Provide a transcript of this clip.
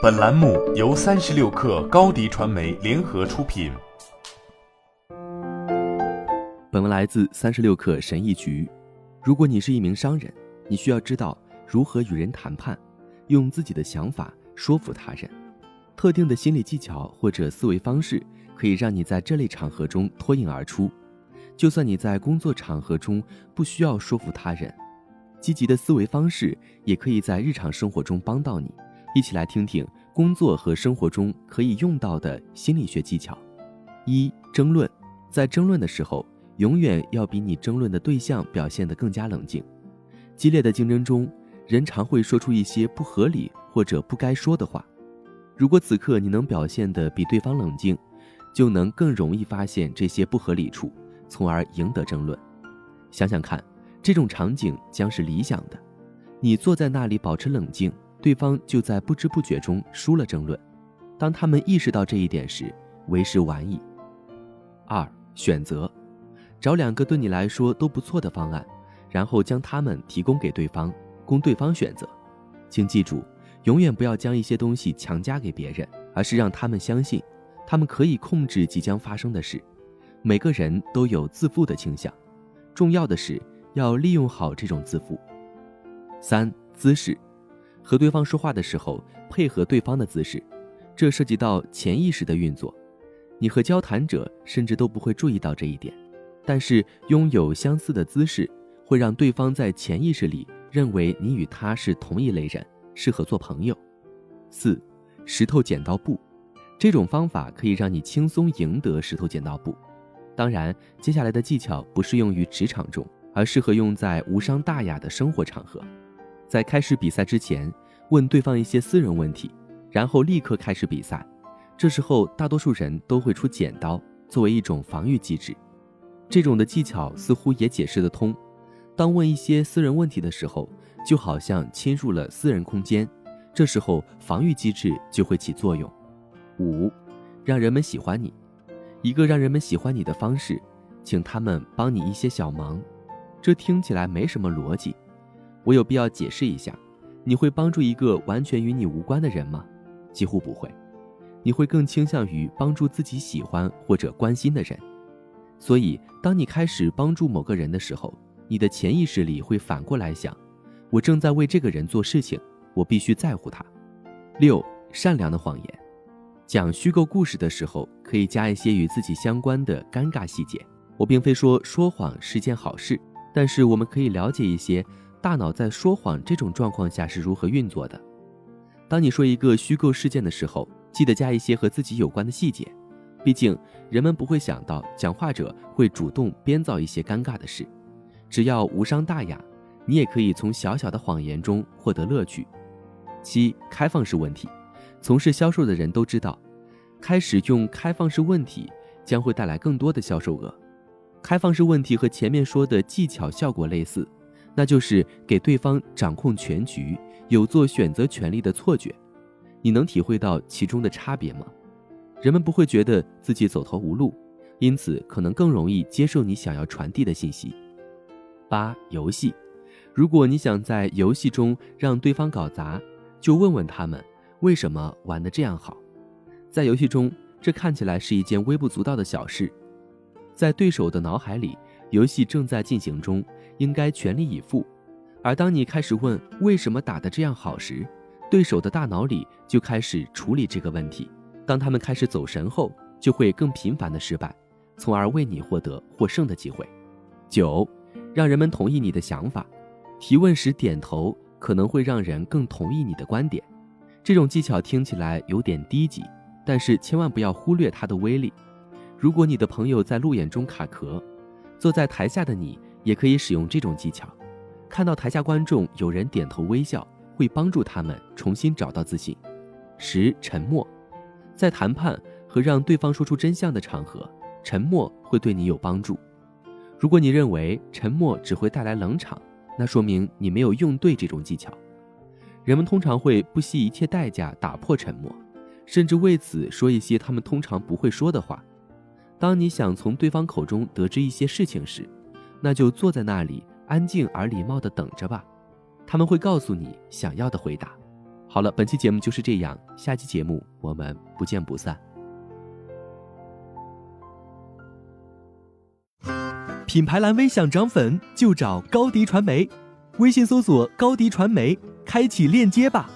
本栏目由三十六氪高低传媒联合出品。本文来自三十六氪神译局。如果你是一名商人，你需要知道如何与人谈判，用自己的想法说服他人。特定的心理技巧或者思维方式可以让你在这类场合中脱颖而出。就算你在工作场合中不需要说服他人，积极的思维方式也可以在日常生活中帮到你。一起来听听工作和生活中可以用到的心理学技巧。一、争论，在争论的时候，永远要比你争论的对象表现得更加冷静。激烈的竞争中，人常会说出一些不合理或者不该说的话。如果此刻你能表现得比对方冷静，就能更容易发现这些不合理处，从而赢得争论。想想看，这种场景将是理想的。你坐在那里保持冷静。对方就在不知不觉中输了争论。当他们意识到这一点时，为时晚矣。二、选择，找两个对你来说都不错的方案，然后将它们提供给对方，供对方选择。请记住，永远不要将一些东西强加给别人，而是让他们相信，他们可以控制即将发生的事。每个人都有自负的倾向，重要的是要利用好这种自负。三、姿势。和对方说话的时候，配合对方的姿势，这涉及到潜意识的运作。你和交谈者甚至都不会注意到这一点，但是拥有相似的姿势，会让对方在潜意识里认为你与他是同一类人，适合做朋友。四，石头剪刀布，这种方法可以让你轻松赢得石头剪刀布。当然，接下来的技巧不适用于职场中，而适合用在无伤大雅的生活场合。在开始比赛之前，问对方一些私人问题，然后立刻开始比赛。这时候，大多数人都会出剪刀作为一种防御机制。这种的技巧似乎也解释得通。当问一些私人问题的时候，就好像侵入了私人空间，这时候防御机制就会起作用。五，让人们喜欢你。一个让人们喜欢你的方式，请他们帮你一些小忙。这听起来没什么逻辑。我有必要解释一下，你会帮助一个完全与你无关的人吗？几乎不会，你会更倾向于帮助自己喜欢或者关心的人。所以，当你开始帮助某个人的时候，你的潜意识里会反过来想：我正在为这个人做事情，我必须在乎他。六、善良的谎言，讲虚构故事的时候，可以加一些与自己相关的尴尬细节。我并非说说谎是件好事，但是我们可以了解一些。大脑在说谎这种状况下是如何运作的？当你说一个虚构事件的时候，记得加一些和自己有关的细节。毕竟，人们不会想到讲话者会主动编造一些尴尬的事。只要无伤大雅，你也可以从小小的谎言中获得乐趣。七、开放式问题，从事销售的人都知道，开始用开放式问题将会带来更多的销售额。开放式问题和前面说的技巧效果类似。那就是给对方掌控全局、有做选择权利的错觉，你能体会到其中的差别吗？人们不会觉得自己走投无路，因此可能更容易接受你想要传递的信息。八、游戏，如果你想在游戏中让对方搞砸，就问问他们为什么玩得这样好。在游戏中，这看起来是一件微不足道的小事，在对手的脑海里，游戏正在进行中。应该全力以赴，而当你开始问为什么打得这样好时，对手的大脑里就开始处理这个问题。当他们开始走神后，就会更频繁的失败，从而为你获得获胜的机会。九，让人们同意你的想法。提问时点头可能会让人更同意你的观点。这种技巧听起来有点低级，但是千万不要忽略它的威力。如果你的朋友在路演中卡壳，坐在台下的你。也可以使用这种技巧，看到台下观众有人点头微笑，会帮助他们重新找到自信。十、沉默，在谈判和让对方说出真相的场合，沉默会对你有帮助。如果你认为沉默只会带来冷场，那说明你没有用对这种技巧。人们通常会不惜一切代价打破沉默，甚至为此说一些他们通常不会说的话。当你想从对方口中得知一些事情时，那就坐在那里，安静而礼貌地等着吧，他们会告诉你想要的回答。好了，本期节目就是这样，下期节目我们不见不散。品牌蓝 V 想涨粉就找高迪传媒，微信搜索高迪传媒，开启链接吧。